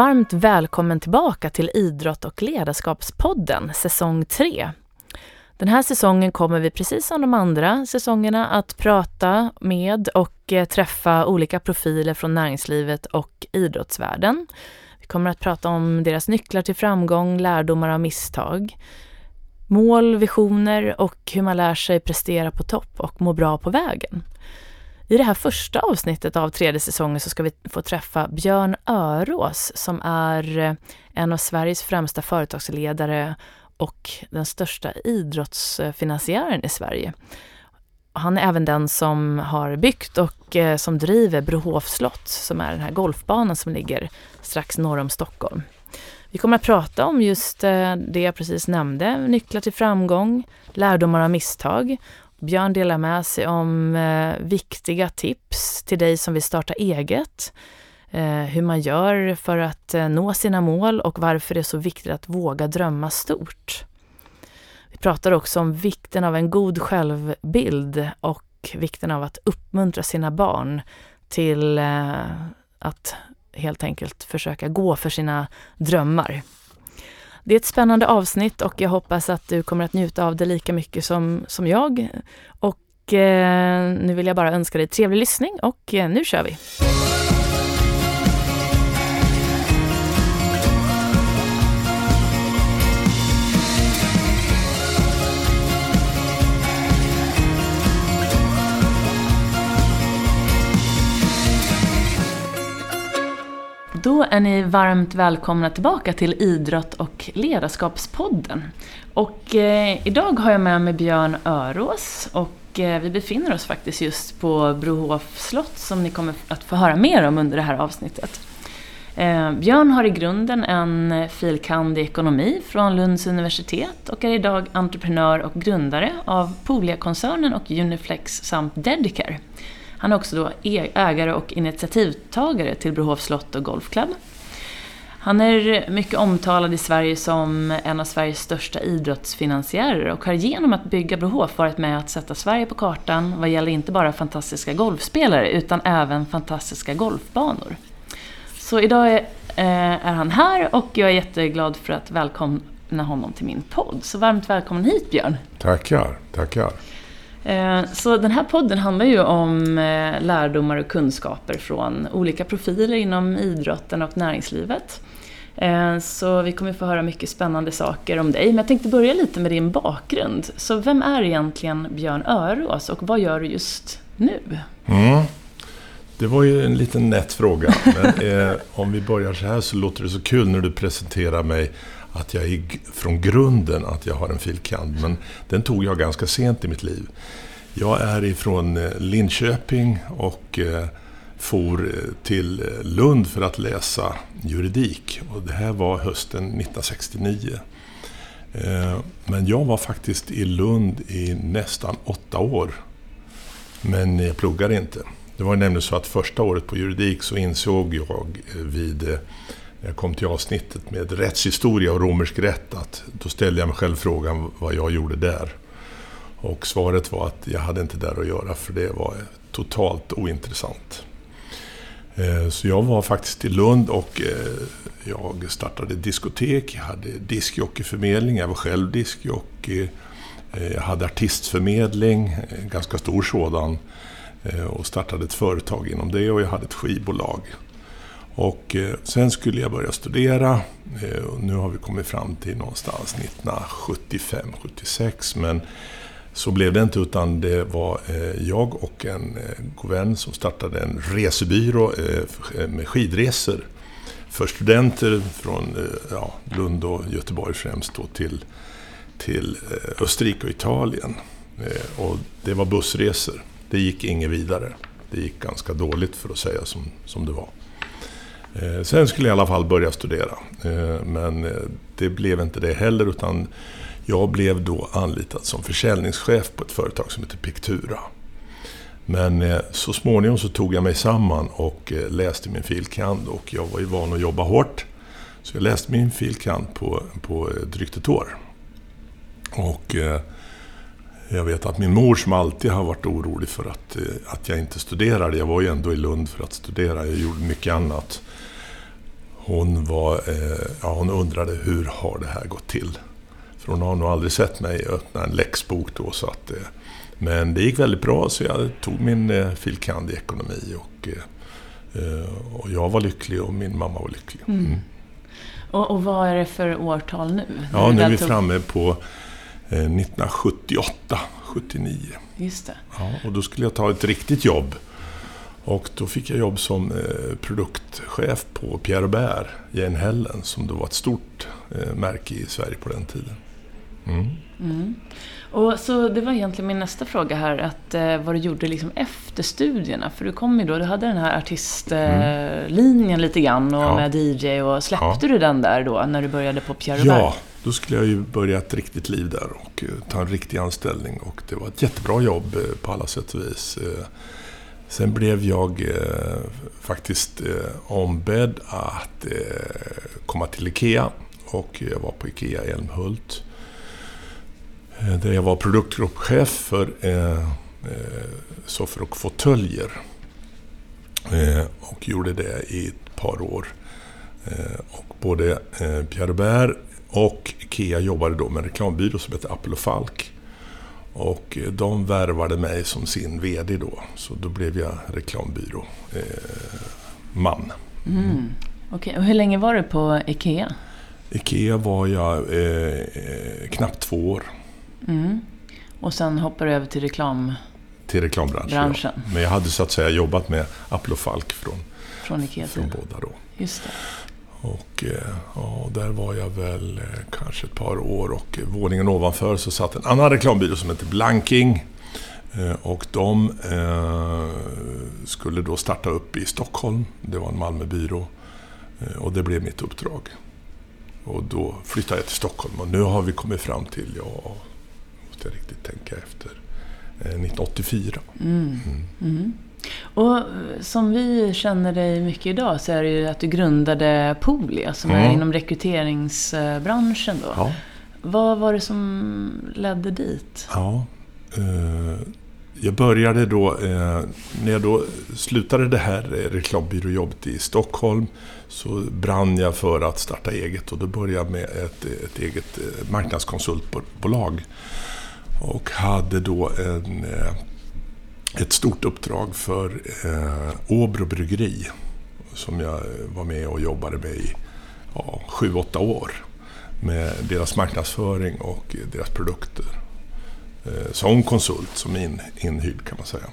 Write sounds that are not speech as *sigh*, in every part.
Varmt välkommen tillbaka till Idrott och ledarskapspodden, säsong 3. Den här säsongen kommer vi precis som de andra säsongerna att prata med och eh, träffa olika profiler från näringslivet och idrottsvärlden. Vi kommer att prata om deras nycklar till framgång, lärdomar av misstag, mål, visioner och hur man lär sig prestera på topp och må bra på vägen. I det här första avsnittet av tredje säsongen så ska vi få träffa Björn Örås som är eh, en av Sveriges främsta företagsledare och den största idrottsfinansiären i Sverige. Han är även den som har byggt och eh, som driver Brohof slott som är den här golfbanan som ligger strax norr om Stockholm. Vi kommer att prata om just eh, det jag precis nämnde, nycklar till framgång, lärdomar av misstag Björn delar med sig om eh, viktiga tips till dig som vill starta eget. Eh, hur man gör för att eh, nå sina mål och varför det är så viktigt att våga drömma stort. Vi pratar också om vikten av en god självbild och vikten av att uppmuntra sina barn till eh, att helt enkelt försöka gå för sina drömmar. Det är ett spännande avsnitt och jag hoppas att du kommer att njuta av det lika mycket som, som jag. Och eh, nu vill jag bara önska dig trevlig lyssning och eh, nu kör vi! Då är ni varmt välkomna tillbaka till Idrott och ledarskapspodden. Och eh, idag har jag med mig Björn Örås och eh, vi befinner oss faktiskt just på Brohof slott som ni kommer att få höra mer om under det här avsnittet. Eh, Björn har i grunden en eh, filkand i ekonomi från Lunds universitet och är idag entreprenör och grundare av Polia-koncernen och Uniflex samt Dedicare. Han är också då e- ägare och initiativtagare till Brohof slott och golfklubb. Han är mycket omtalad i Sverige som en av Sveriges största idrottsfinansiärer och har genom att bygga Brohof varit med att sätta Sverige på kartan vad gäller inte bara fantastiska golfspelare utan även fantastiska golfbanor. Så idag är, eh, är han här och jag är jätteglad för att välkomna honom till min podd. Så varmt välkommen hit Björn! Tackar, tackar! Eh, så den här podden handlar ju om eh, lärdomar och kunskaper från olika profiler inom idrotten och näringslivet. Eh, så vi kommer få höra mycket spännande saker om dig. Men jag tänkte börja lite med din bakgrund. Så vem är egentligen Björn Örås och vad gör du just nu? Mm. Det var ju en liten nätt fråga. Men *laughs* eh, om vi börjar så här så låter det så kul när du presenterar mig att jag är från grunden att jag har en filkand. Men den tog jag ganska sent i mitt liv. Jag är ifrån eh, Linköping och eh, for eh, till Lund för att läsa juridik. Och det här var hösten 1969. Men jag var faktiskt i Lund i nästan åtta år. Men jag pluggade inte. Det var nämligen så att första året på juridik så insåg jag vid när jag kom till avsnittet med rättshistoria och romersk rätt, att då ställde jag mig själv frågan vad jag gjorde där. Och svaret var att jag hade inte där att göra, för det var totalt ointressant. Eh, så jag var faktiskt i Lund och eh, jag startade diskotek, jag hade diskjockeyförmedling, jag var själv diskjockey. Eh, jag hade artistförmedling, en ganska stor sådan. Och startade ett företag inom det och jag hade ett skivbolag. Och eh, sen skulle jag börja studera. Eh, nu har vi kommit fram till någonstans 1975-76. Men så blev det inte utan det var eh, jag och en god vän som startade en resebyrå med skidresor. För studenter från ja, Lund och Göteborg främst då till, till Österrike och Italien. Och det var bussresor. Det gick inget vidare. Det gick ganska dåligt för att säga som, som det var. Eh, sen skulle jag i alla fall börja studera. Eh, men eh, det blev inte det heller utan jag blev då anlitad som försäljningschef på ett företag som heter Pictura. Men så småningom så tog jag mig samman och läste min filkand och jag var ju van att jobba hårt. Så jag läste min filkand på, på drygt ett år. Och jag vet att min mor som alltid har varit orolig för att, att jag inte studerade. Jag var ju ändå i Lund för att studera. Jag gjorde mycket annat hon, var, eh, ja, hon undrade hur har det här gått till? För hon har nog aldrig sett mig öppna en läxbok då. Så att, eh, men det gick väldigt bra så jag tog min eh, filkand i ekonomi och, eh, och jag var lycklig och min mamma var lycklig. Mm. Och, och, vad är det för årtal nu? Ja, nu är vi framme på 1978, 79. Just det. Ja, och då skulle jag ta ett riktigt jobb. Och då fick jag jobb som eh, produktchef på Pierre Robert, Jane Hellen, som då var ett stort eh, märke i Sverige på den tiden. Mm. Mm. Och så det var egentligen min nästa fråga här, att, eh, vad du gjorde liksom efter studierna. För du kom ju då, du hade den här artistlinjen mm. lite grann och ja. med DJ och släppte ja. du den där då när du började på Pierre Robert? Ja, då skulle jag ju börja ett riktigt liv där och eh, ta en riktig anställning. Och det var ett jättebra jobb eh, på alla sätt och vis. Eh, sen blev jag faktiskt ombedd att komma till IKEA. Och jag var på IKEA i Älmhult. Där jag var produktgruppchef för soffor och fåtöljer. Och gjorde det i ett par år. Och både Pierre Robert och IKEA jobbade då med en reklambyrå som heter Apple och Falk. Och eh, de värvade mig som sin VD då. Så då blev jag reklambyråman. Eh, mm. Okay. och hur länge var du på IKEA? IKEA var jag eh, knappt två år. Mm. Och sen hoppade du över till reklam... Till reklambranschen, branschen. Ja. Men jag hade så att säga jobbat med Apple och Falk från, från, Ikea från båda då. Just det. Och eh, ja, där var jag väl eh, kanske ett par år och våningen ovanför så satt en annan reklambyrå som hette Blanking. Eh, och de skulle då starta upp i Stockholm. Det var en Malmöbyrå. Och det blev mitt uppdrag. Och då flyttade jag till Stockholm och nu har vi kommit fram till, ja, måste jag riktigt tänka efter, 1984. Mm. Mm. Och som vi känner dig mycket idag så är det ju att du grundade Polia som mm. är inom rekryteringsbranschen då. Ja. Vad var det som ledde dit? Ja, eh, jag började då, eh, när jag då slutade det här reklambyråjobbet i Stockholm så brann jag för att starta eget och då började jag med ett, ett eget eh, marknadskonsultbolag. Och hade då en eh, ett stort uppdrag för eh, Åbro bryggeri som jag var med och jobbade med i ja, sju, åtta år med deras marknadsföring och deras produkter. Eh, som konsult, som in, inhyrd kan man säga.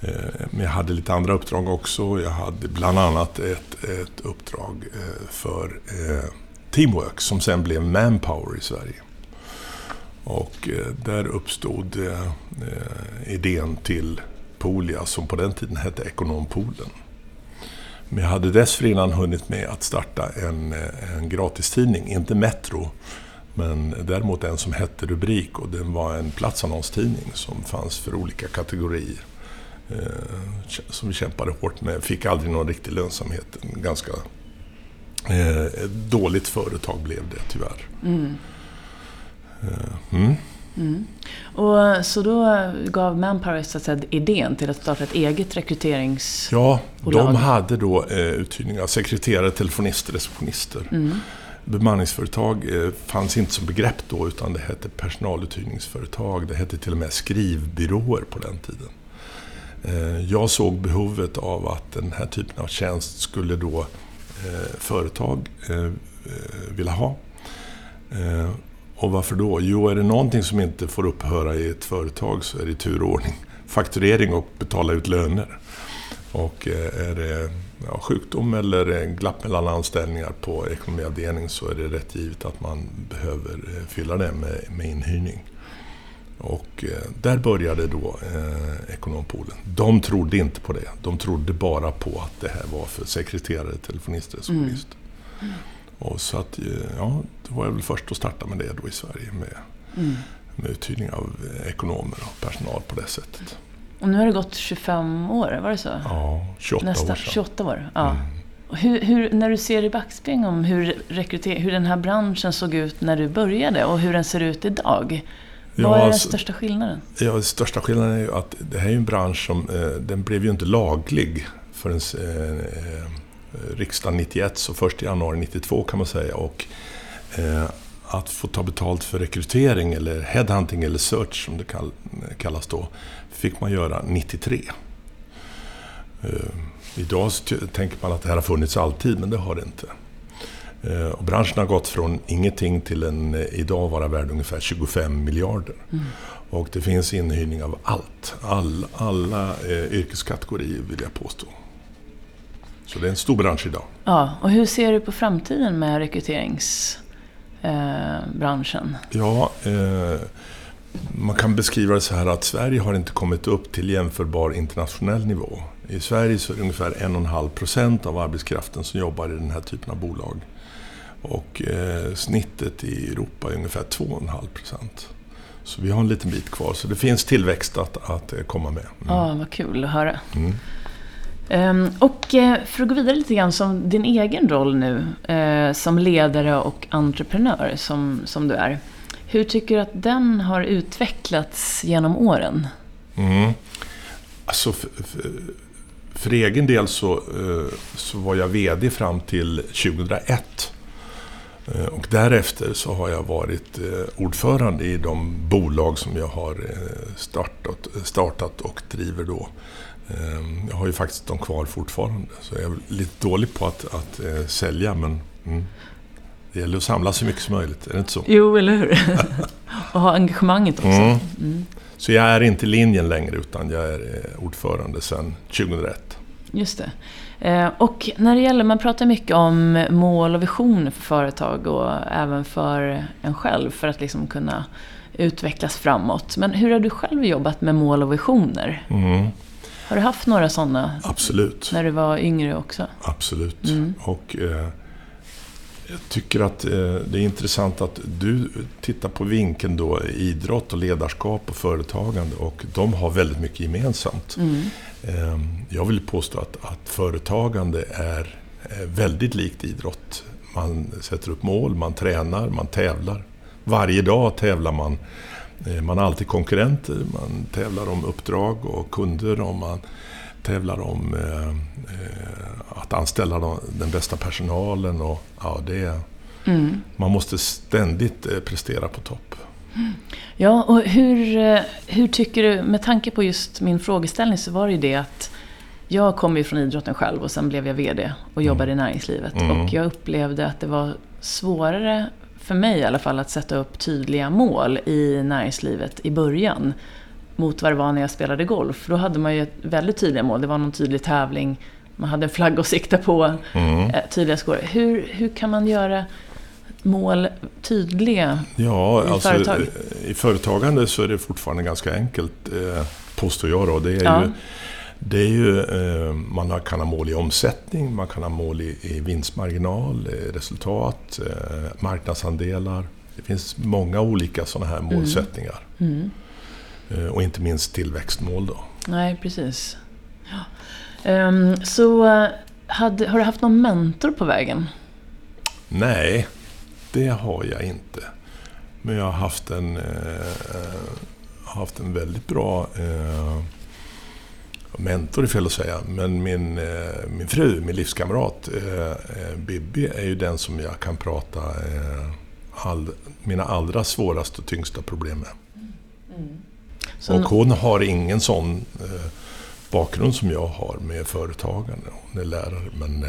Eh, men jag hade lite andra uppdrag också. Jag hade bland annat ett, ett uppdrag eh, för eh, Teamwork som sen blev Manpower i Sverige. Och eh, där uppstod eh, idén till Polia som på den tiden hette Ekonompoolen. Men jag hade dessförinnan hunnit med att starta en, eh, en gratistidning, inte Metro, men däremot en som hette Rubrik och den var en platsannonstidning som fanns för olika kategorier. Eh, som vi kämpade hårt med, fick aldrig någon riktig lönsamhet. En ganska eh, dåligt företag blev det tyvärr. Mm. Eh, mm. Mm. Och, så då gav Manpower så att säga, idén till att starta ett eget rekryteringsbolag? Ja, de hade då eh, uthyrning av sekreterare, telefonister, receptionister. Mm. Bemanningsföretag eh, fanns inte som begrepp då utan det hette personaluthyrningsföretag. Det hette till och med skrivbyråer på den tiden. Eh, jag såg behovet av att den här typen av tjänst skulle då eh, företag eh, vilja ha. Och varför då? Jo, är det någonting som inte får upphöra i ett företag så är det turordning. Fakturering och betala ut löner. Och eh, är det ja, sjukdom eller eh, glapp mellan anställningar på ekonomiavdelning så är det rätt givet att man behöver eh, fylla det med, med inhyrning. Och där började då eh, Ekonompoolen. De trodde inte på det. De trodde bara på att det här var för sekreterare, telefonister, receptionist. Mm. Mm. Och så att, ja, då var jag väl först att starta med det då i Sverige med, mm. med uthyrning av ekonomer och personal på det sättet. Och nu har det gått 25 år, var det så? Ja, 28 Nästa, år sedan. 28 år, ja. Mm. Hur, hur, när du ser i backspegeln om hur, hur den här branschen såg ut när du började och hur den ser ut idag. Ja, Vad är den alltså, största skillnaden? Ja, den största skillnaden är ju att det här är en bransch som, eh, den blev ju inte laglig förrän eh, riksdagen 91, så först i januari 92 kan man säga. Och eh, att få ta betalt för rekrytering, eller headhunting eller search som det kall, kallas då, fick man göra 93. Eh, idag tänker man att det här har funnits alltid, men det har det inte. Eh, och branschen har gått från ingenting till en eh, idag vara värd ungefär 25 miljarder. Mm. Och det finns inhyrning av allt. All, alla eh, yrkeskategorier vill jag påstå. Så det är en stor bransch idag. Ja, och hur ser du på framtiden med rekryteringsbranschen? Eh, ja, eh, man kan beskriva det så här att Sverige har inte kommit upp till jämförbar internationell nivå. I Sverige så är det ungefär 1,5 procent av arbetskraften som jobbar i den här typen av bolag. Och eh, snittet i Europa är ungefär 2,5 procent. Så vi har en liten bit kvar, så det finns tillväxt att, att eh, komma med. Mm. Ja, vad kul att höra. Mm. Ehm, och eh, för att gå vidare lite grann som din egen roll nu eh, som ledare och entreprenör som, som du är. Hur tycker du att den har utvecklats genom åren? Mm. Alltså, för, för, för, egen del så, eh, så var jag VD fram till 2001. Och därefter så har jag varit ordförande i de bolag som jag har startat, startat och driver då. Jag har ju faktiskt dem kvar fortfarande. Så jag är lite dålig på att, att sälja men mm, det gäller att samla så mycket som möjligt, är det inte så? Jo, eller hur? *laughs* och ha engagemanget också. Mm. Mm. Så jag är inte linjen längre utan jag är ordförande sedan 2001. Just det. Eh, och när det gäller, man pratar mycket om mål och visioner för företag och även för en själv för att liksom kunna utvecklas framåt. Men hur har du själv jobbat med mål och visioner? Har du haft några sådana? Absolut. När du var yngre också? Absolut. Mm. Och eh, jag tycker att eh, det är intressant att du tittar på vinkeln då idrott och ledarskap och företagande och de har väldigt mycket gemensamt. Mm. Ehm, jag vill påstå att, att företagande är väldigt likt idrott. Man sätter upp mål, man tränar, man tävlar. Varje dag tävlar man. Eh, man har alltid konkurrenter, man tävlar om uppdrag och kunder och man tävlar om eh, eh, att anställa den bästa personalen. Och, ja, det, mm. Man måste ständigt prestera på topp. Ja, och hur, hur tycker du, med tanke på just min frågeställning så var det ju det att jag kom ju från idrotten själv och sen blev jag VD och jobbade mm. i näringslivet. Mm. Och jag upplevde att det var svårare, för mig i alla fall, att sätta upp tydliga mål i näringslivet i början. Mot vad det var när jag spelade golf. Då hade man ju väldigt tydliga mål. Det var någon tydlig tävling, man hade en flagga att sikta på, mm. Eh, tydliga skor. Hur, hur kan man göra mål tydliga ja, i alltså, företag? I företagande så är det fortfarande ganska enkelt, eh, påstår jag. Då. Det är ja. ju, det är ju, eh, man kan ha mål i omsättning, man kan ha mål i, vinstmarginal, resultat, eh, marknadsandelar. Det finns många olika sådana här mm. målsättningar. Mm. Mm. Och inte minst tillväxtmål då. Nej, precis. Ja. Um, så hade, har du haft någon mentor på vägen? Nej, det har jag inte. Men jag har haft en, haft en väldigt bra mentor, är fel att säga. Men min, eh, min fru, min livskamrat eh, eh Bibi, är ju den som jag kan prata all, mina allra svåraste och tyngsta problem med. Mm. Och hon har ingen sån bakgrund som jag har med företagande. Hon är lärare, men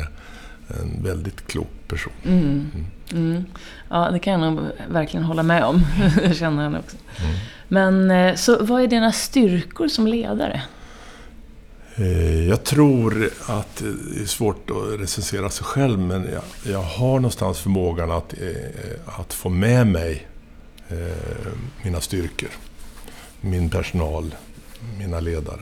en väldigt klok person. Mm. Mm. Mm. Ja, det kan jag nog verkligen hålla med om. *laughs* jag känner henne också. Mm. Men så vad är dina styrkor som ledare? Eh, jag tror att det är svårt att recensera sig själv, men jag, jag har någonstans förmågan att, eh, att få med mig mina styrkor. Min personal, mina ledare.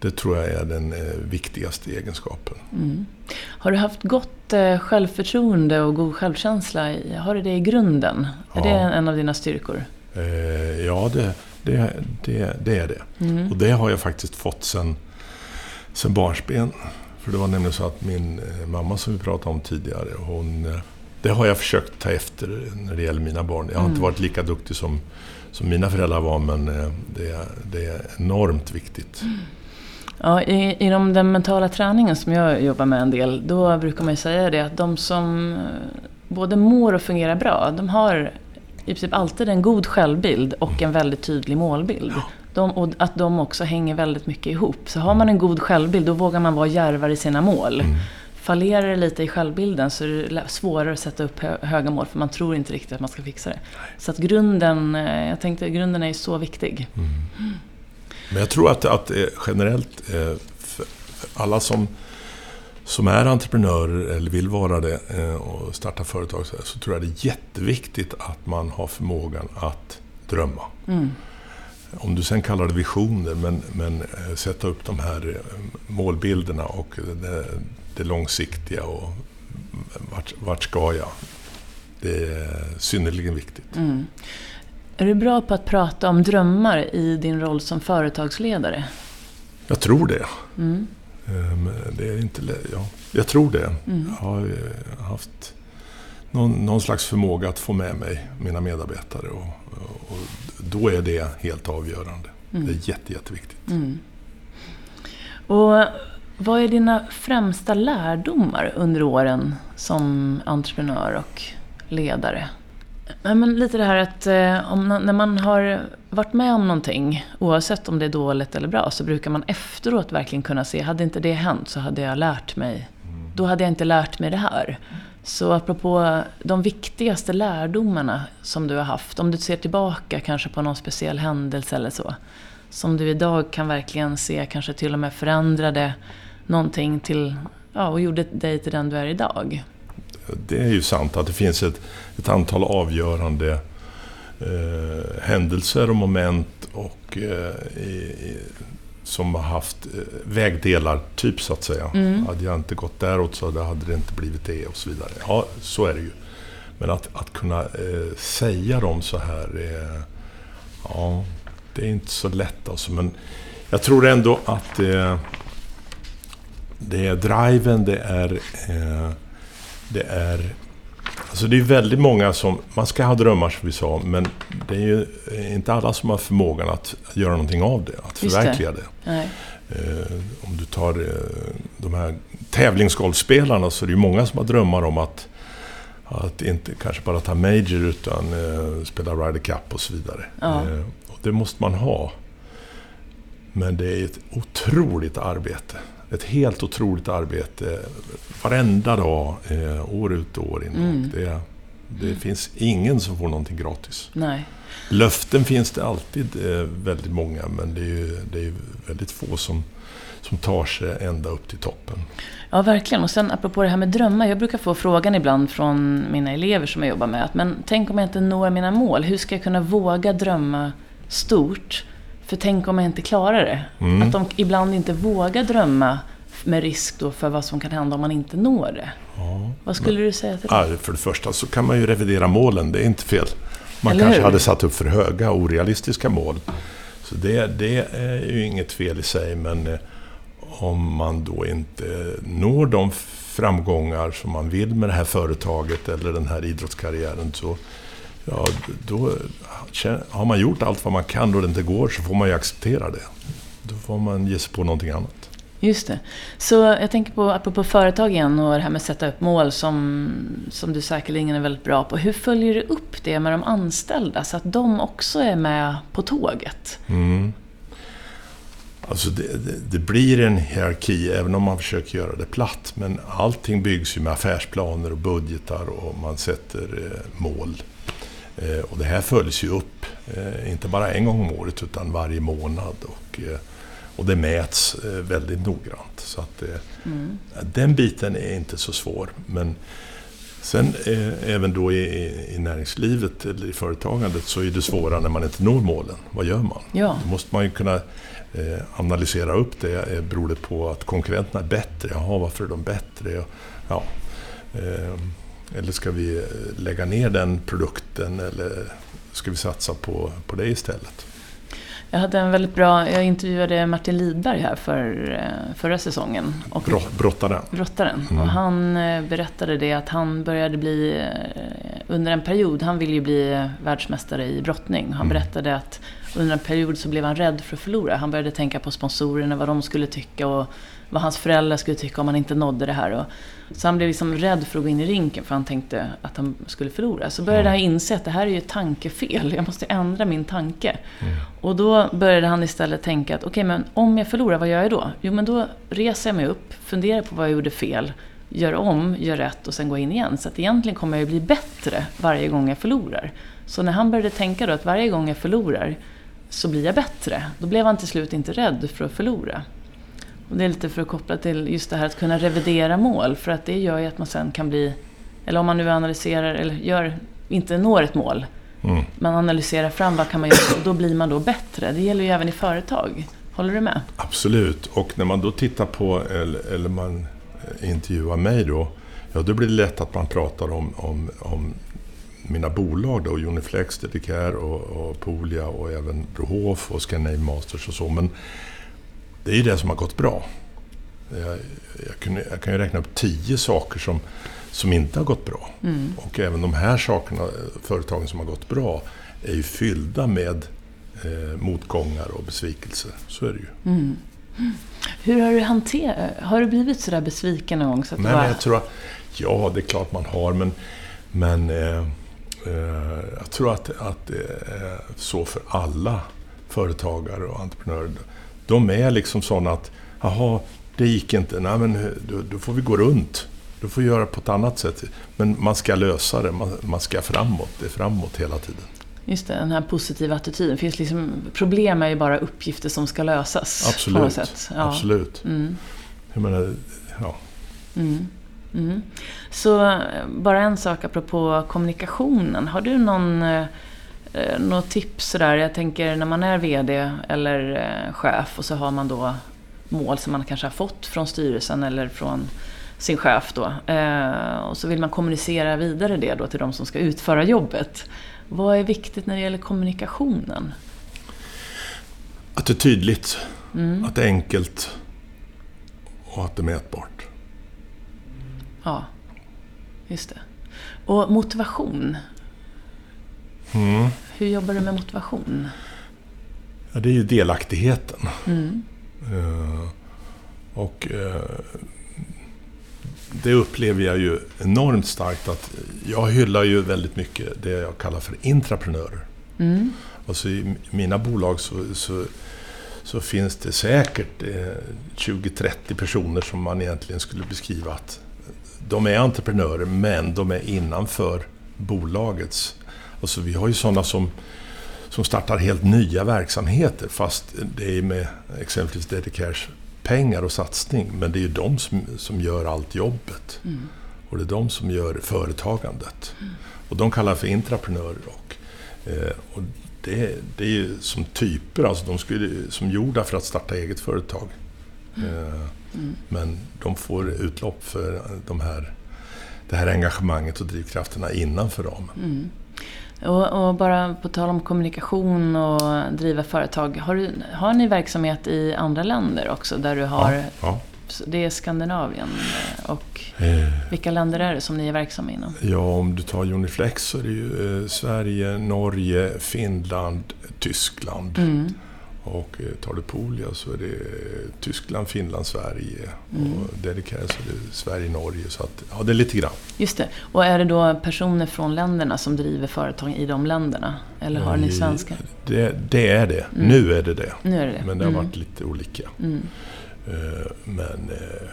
Det tror jag är den eh, viktigaste egenskapen. Mm. Har du haft gott eh, självförtroende och god självkänsla? Har du det i grunden? Ja. Är det en av dina styrkor? Eh, ja, det, det, det, det, är det. Mm. Och det har jag faktiskt fått sen, sen barnsben. För det var nämligen så att min mamma som vi pratade om tidigare, hon, det har jag försökt ta efter när det gäller mina barn. Jag har mm. inte varit lika duktig som, som mina föräldrar var, men det, det är enormt viktigt. Mm. Ja, i, inom den mentala träningen som jag jobbar med en del, då brukar man ju säga det att de som eh, både mår och fungerar bra, de har i princip alltid en god självbild och en väldigt tydlig målbild. De, och att de också hänger väldigt mycket ihop. Så har man en god självbild, då vågar man vara djärvare i sina mål. Mm. Fallerar det lite i självbilden så är det svårare att sätta upp höga mål för man tror inte riktigt att man ska fixa det. Så att grunden, eh, jag tänkte grunden är så viktig. Mm. Men jag tror att, att generellt, eh, för alla som, som är entreprenörer eller vill vara det eh, och starta företag så tror jag det är jätteviktigt att man har förmågan att drömma. Mm. Om du sen kallar det visioner, men, men sätta upp de här målbilderna och det, det långsiktiga och vart, vart ska jag? Det är synnerligen viktigt. Mm. Är du bra på att prata om drömmar i din roll som företagsledare? Jag tror det. Mm. Ehm, det är inte, ja, jag tror det. Mm. Jag har eh, haft någon, någon, slags förmåga att få med mig mina medarbetare och, och då är det helt avgörande. Mm. Det är jätte, jätteviktigt. Mm. Och vad är dina främsta lärdomar under åren som entreprenör och ledare? men lite det här att eh, om, när man har varit med om någonting, oavsett om det är dåligt eller bra, så brukar man efteråt verkligen kunna se, hade inte det hänt så hade jag lärt mig, då hade jag inte lärt mig det här. Så apropå de viktigaste lärdomarna som du har haft, om du ser tillbaka kanske på någon speciell händelse eller så, som du idag kan verkligen se kanske till och med förändrade någonting till, ja, och gjorde dig till den du är idag. Det är ju sant att det finns ett, ett antal avgörande eh, händelser och moment och, eh, i, som har haft eh, vägdelar, typ så att säga. Mm. Hade jag inte gått däråt så hade det inte blivit det och så vidare. Ja, så är det ju. Men att, att kunna eh, säga dem så här, är, ja, det är inte så lätt alltså. Men jag tror ändå att eh, det är driven, det är... Eh, det är... Alltså det är väldigt många som... Man ska ha drömmar som vi sa, men det är ju inte alla som har förmågan att göra någonting av det, att förverkliga det. det. Eh, om du tar eh, de här tävlingsgolfspelarna så är det ju många som har drömmar om att, att inte kanske bara ta major utan eh, spela Ryder Cup och så vidare. Ja. Eh, och det måste man ha. Men det är ett otroligt arbete ett helt otroligt arbete varenda dag, eh, år ut och år in. Mm. Det, det mm. finns ingen som får någonting gratis. Nej. Löften finns det alltid eh, väldigt många, men det är ju det är väldigt få som, som tar sig ända upp till toppen. Ja, verkligen. Och sen apropå det här med drömmar. Jag brukar få frågan ibland från mina elever som jag jobbar med. Att, men tänk om jag inte når mina mål. Hur ska jag kunna våga drömma stort? För tänk om jag inte klarar det. Mm. Att de ibland inte vågar drömma med risk då för vad som kan hända om man inte når det. Ja, vad skulle men, du säga till det? För det första så kan man ju revidera målen, det är inte fel. Man Eller kanske hur? hade satt upp för höga, orealistiska mål. Så det, det är ju inget fel i sig, men eh, om man då inte når de framgångar som man vill med det här företaget eller den här idrottskarriären så ja, då har man gjort allt vad man kan och det inte går så får man ju acceptera det. Då får man ge sig på någonting annat. Just det. Så jag tänker på, apropå företag igen och det här med att sätta upp mål som, som du säkerligen är väldigt bra på. Hur följer du upp det med de anställda så att de också är med på tåget? Mm. Alltså det, det, det, blir en hierarki även om man försöker göra det platt. Men allting byggs ju med affärsplaner och budgetar och man sätter eh, mål. Eh, och det här följs ju upp, eh, inte bara en gång om året utan varje månad. Och, eh, och det mäts väldigt noggrant. Så att, mm. Den biten är inte så svår. Men sen även då i, i, näringslivet eller i företagandet så är det svårare när man inte når målen. Vad gör man? Ja. Då måste man ju kunna analysera upp det. Beror det på att konkurrenterna är bättre? Jaha, varför är de bättre? Ja, eller ska vi lägga ner den produkten eller ska vi satsa på, på det istället? Jag hade en väldigt bra, jag intervjuade Martin Lidberg här för, eh, förra säsongen. Och, brottaren. brottaren. Mm. Och han eh, berättade det att han började bli eh, under en period, han ville ju bli världsmästare i brottning. Han Mm. berättade att under en period så blev han rädd för att förlora. Han började tänka på sponsorerna, vad de skulle tycka och vad hans föräldrar skulle tycka om han inte nådde det här. Så han blev liksom rädd för att gå in i rinken för han tänkte att han skulle förlora. Så började Mm. han inse att det här är ju ett tankefel, jag måste ändra min tanke. Mm. Och då började han istället tänka att okej, men om jag förlorar, vad gör jag då? Jo, men då reser jag mig upp, funderar på vad jag gjorde fel, gör om, gör rätt och sen går in igen. Så att egentligen kommer jag ju bli bättre varje gång jag förlorar. Så när han började tänka då att varje gång jag förlorar så blir jag bättre. Då blev han till slut inte rädd för att förlora. Och det är lite för att koppla till just det här att kunna revidera mål. För att det gör ju att man sen kan bli, eller om man nu analyserar eller gör, inte når ett mål, Mm. man analyserar fram vad kan man göra och då blir man då bättre. Det gäller ju även i företag. Håller du med? Absolut. Och när man då tittar på, eller, eller man intervjuar mig då, ja då blir det lätt att man pratar om, om, om mina bolag då, Uniflex, Dedicare och, och Polia och även Brohof och Scandinavian Masters och så. Men det är ju det som har gått bra. Jag, jag, kunde, jag kan ju räkna upp tio saker som, som inte har gått bra. Mm. Och även de här sakerna, företagen som har gått bra, är ju fyllda med eh, motgångar och besvikelser. Så är det ju. Mm. Hur har du hanterat, har du blivit sådär besviken någon gång? Så att Nej, du men bara, jag tror att, ja, det är klart man har, men, men eh, eh, jag tror att, att är så för alla företagare och entreprenörer. De är liksom sådana att, jaha, det gick inte, nej men då, då får vi gå runt. Då får vi göra på ett annat sätt. Men man ska lösa det, man, man ska framåt. Det är framåt hela tiden. Just det, den här positiva attityden. Finns liksom, problem är ju bara uppgifter som ska lösas. På Absolut. något sätt. Ja. Absolut. Mm. Jag menar, ja. Mm. Mm. Så eh, bara en sak apropå kommunikationen. Har du någon, eh, eh, något tips sådär? Jag tänker när man är VD eller eh, chef och så har man då mål som man kanske har fått från styrelsen eller från sin chef då. Eh, och så vill man kommunicera vidare det då till de som ska utföra jobbet. Vad är viktigt när det gäller kommunikationen? Att det är tydligt, Mm. att det är enkelt och att det är mätbart. Ja, just det. Och motivation. Mm. Hur jobbar du med motivation? Ja, det är ju delaktigheten. Mm. Eh, och eh, det upplever jag ju enormt starkt att jag hyllar ju väldigt mycket det jag kallar för intraprenörer. Mm. Alltså i mina bolag så, så, så finns det säkert eh, 20-30 personer som man egentligen skulle beskriva att de är entreprenörer men de är innanför bolagets. Alltså vi har ju sådana som, som startar helt nya verksamheter fast det är med exempelvis Dedicares pengar och satsning. Men det är ju de som, som gör allt jobbet. Mm. Och det är de som gör företagandet. Och de kallar för intraprenörer. Och, eh, och det, det är ju som typer, alltså de skulle, som gjorda för att starta eget företag. Eh, Mm. men de får utlopp för de här, det här engagemanget och drivkrafterna innanför ramen. Och, och bara på tal om kommunikation och driva företag. Har, du, har ni verksamhet i andra länder också? Där du har, Ja, ja. Det är Skandinavien. eh, Och Eh, vilka länder är det som ni är verksamma inom? ja, om du tar Uniflex så är det ju eh, Sverige, Norge, Finland, Tyskland. Mm. Och eh, tar du Polia så är det Tyskland, Finland, Sverige. Mm. Och Dedicare så är det Sverige, Norge. Så att, ja, det är lite grann. Just det. Och är det då personer från länderna som driver företag i de länderna? Eller har ni svenskar? Det, det är det. Mm. Nu är det det. Nu är det det. Men det har Mm. varit lite olika. Mm. Eh, Men eh,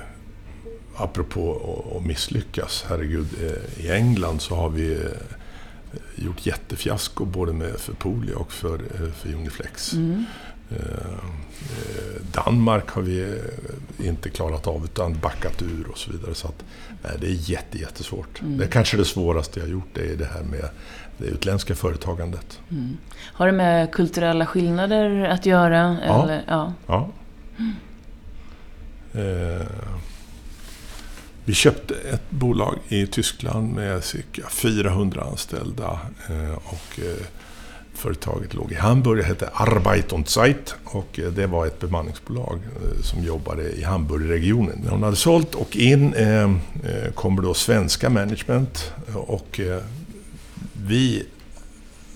apropå att- misslyckas, herregud. eh, I England så har vi eh, gjort jättefiasko både med för Polia och för, för Uniflex. Mm. Eh, eh, Danmark har vi eh, inte klarat av utan backat ur och så vidare. Så att, nej, det är jätte, jättesvårt. Mm. Det är kanske det svåraste jag gjort, det är det här med det utländska företagandet. Mm. Har det med kulturella skillnader att göra? Ja. Eller, ja. Ja. Eh, vi köpte ett bolag i Tyskland med cirka 400 anställda. Eh, och eh, företaget låg i Hamburg, det hette Arbeit und Zeit. Och eh, det var ett bemanningsbolag eh, som jobbade i Hamburgregionen. När hon hade sålt och in eh, eh, kommer då svenska management. Och eh, vi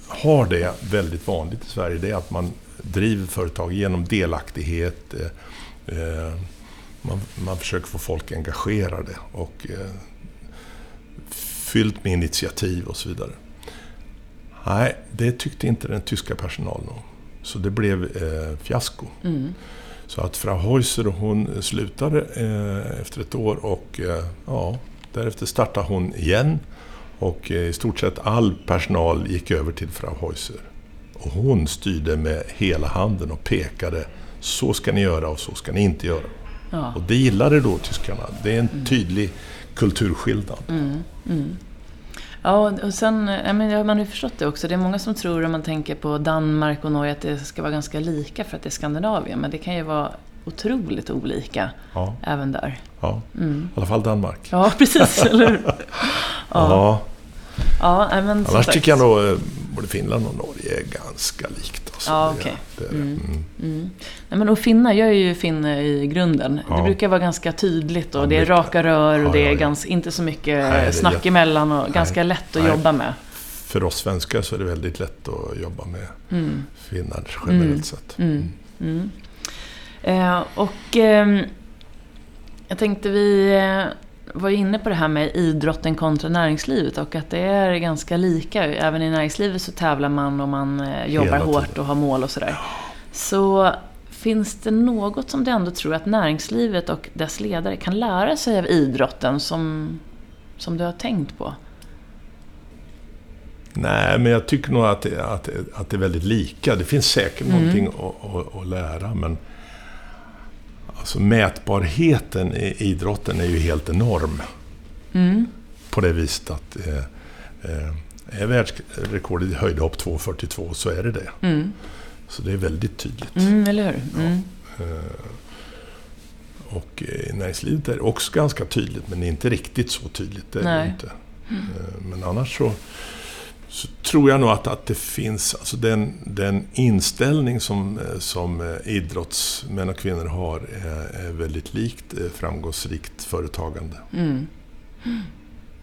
har det väldigt vanligt i Sverige. Det är att man driver företag genom delaktighet. Eh, man, man försöker få folk engagerade och fyllt med initiativ och så vidare. Nej, det tyckte inte den tyska personalen om. Så det blev eh, fiasko. Mm. Så att Frau Heuser hon slutade eh, efter ett år och eh, ja, därefter startade hon igen. Och eh, i stort sett all personal gick över till Frau Heuser. Och hon styrde med hela handen och pekade. Så ska ni göra och så ska ni inte göra. Ja. Och det gillade då tyskarna. Det är en tydlig kulturskillnad. Mm, mm. Ja, och sen, ja, men ja, man har ju förstått det också. Det är många som tror, om man tänker på Danmark och Norge, att det ska vara ganska lika för att det är Skandinavien. Men det kan ju vara otroligt olika Ja, även där. ja. Mm. I alla fall Danmark. Ja, *laughs* precis, eller hur? Ja, Ja. ja men Annars sagt. tycker jag nog eh, både Finland och Norge är ganska likt. Ja, okej. det. Mm. Mm. Mm. Nej, men och finnar, jag är ju finne i grunden. Ja. Det brukar vara ganska tydligt och Ja, det är raka rör och Ja, det är. Ganska, inte så mycket Nej, snack jätte- emellan och Nej. ganska lätt att Nej. jobba med. För oss svenskar så är det väldigt lätt att jobba med Mm. finnar generellt Mm. sett. Mm. Eh, och ehm, jag tänkte vi eh, var inne på det här med idrotten kontra näringslivet och att det är ganska lika. Även i näringslivet så tävlar man och man eh, jobbar hårt och har mål och sådär. Så finns det något som du ändå tror att näringslivet och dess ledare kan lära sig av idrotten som, som du har tänkt på? Nej, men jag tycker nog att det, att, att det är väldigt lika. Det finns säkert Mm. någonting att, att, att lära, men alltså mätbarheten i idrotten är ju helt enorm. Mm. På det viset att eh, eh, är världsrekordet i höjdhopp 2,42 så är det det. Mm. Så det är väldigt tydligt. Mm, eller hur? Mm. Eh, Och näringslivet är det också ganska tydligt, men inte riktigt så tydligt. Det är Nej. inte. Eh, Men annars så, så tror jag nog att, att det finns, alltså den, den inställning som, eh, som eh, idrottsmän och kvinnor har är, är väldigt likt eh, framgångsrikt företagande. Mm.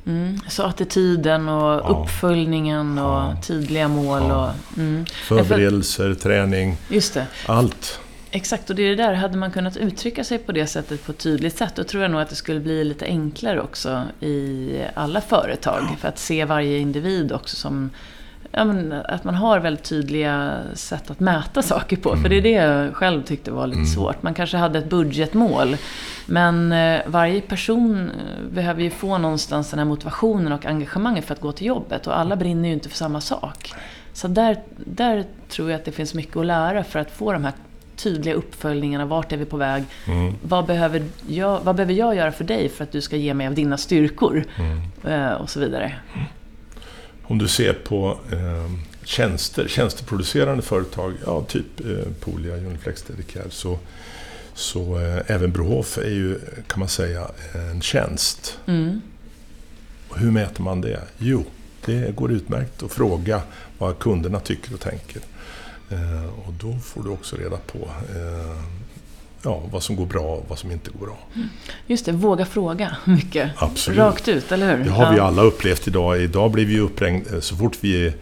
Mm. Så attityden och Ja. uppföljningen och Ja. tydliga mål Ja. och... Mm. Förberedelser, träning, Just det. allt. Exakt, och det är det där. Hade man kunnat uttrycka sig på det sättet på ett tydligt sätt, då tror jag nog att det skulle bli lite enklare också i alla företag. För att se varje individ också som... Ja, men, att man har väldigt tydliga sätt att mäta saker på. För det är det jag själv tyckte var lite Mm. svårt. Man kanske hade ett budgetmål. Men eh, varje person eh, behöver ju få någonstans den här motivationen och engagemanget för att gå till jobbet. Och alla brinner ju inte för samma sak. Så där, där tror jag att det finns mycket att lära för att få de här tydliga uppföljningarna. Vart är vi på väg? Mm. Vad behöver jag, vad behöver jag göra för dig för att du ska ge mig av dina styrkor? Mm. Eh, och så vidare. Om du ser på eh, tjänster, tjänsteproducerande företag, ja, typ eh, Polia, Uniflex, Dedicare, så, så eh, även Brohof är ju, kan man säga, en tjänst. Mm. Och hur mäter man det? Jo, det går utmärkt att fråga vad kunderna tycker och tänker. Eh, och då får du också reda på eh, ja, vad som går bra och vad som inte går bra. Just det, våga fråga *laughs* mycket. Absolut. Rakt ut, eller hur? Det har vi alla upplevt idag. Idag blir vi uppringd, eh, så fort vi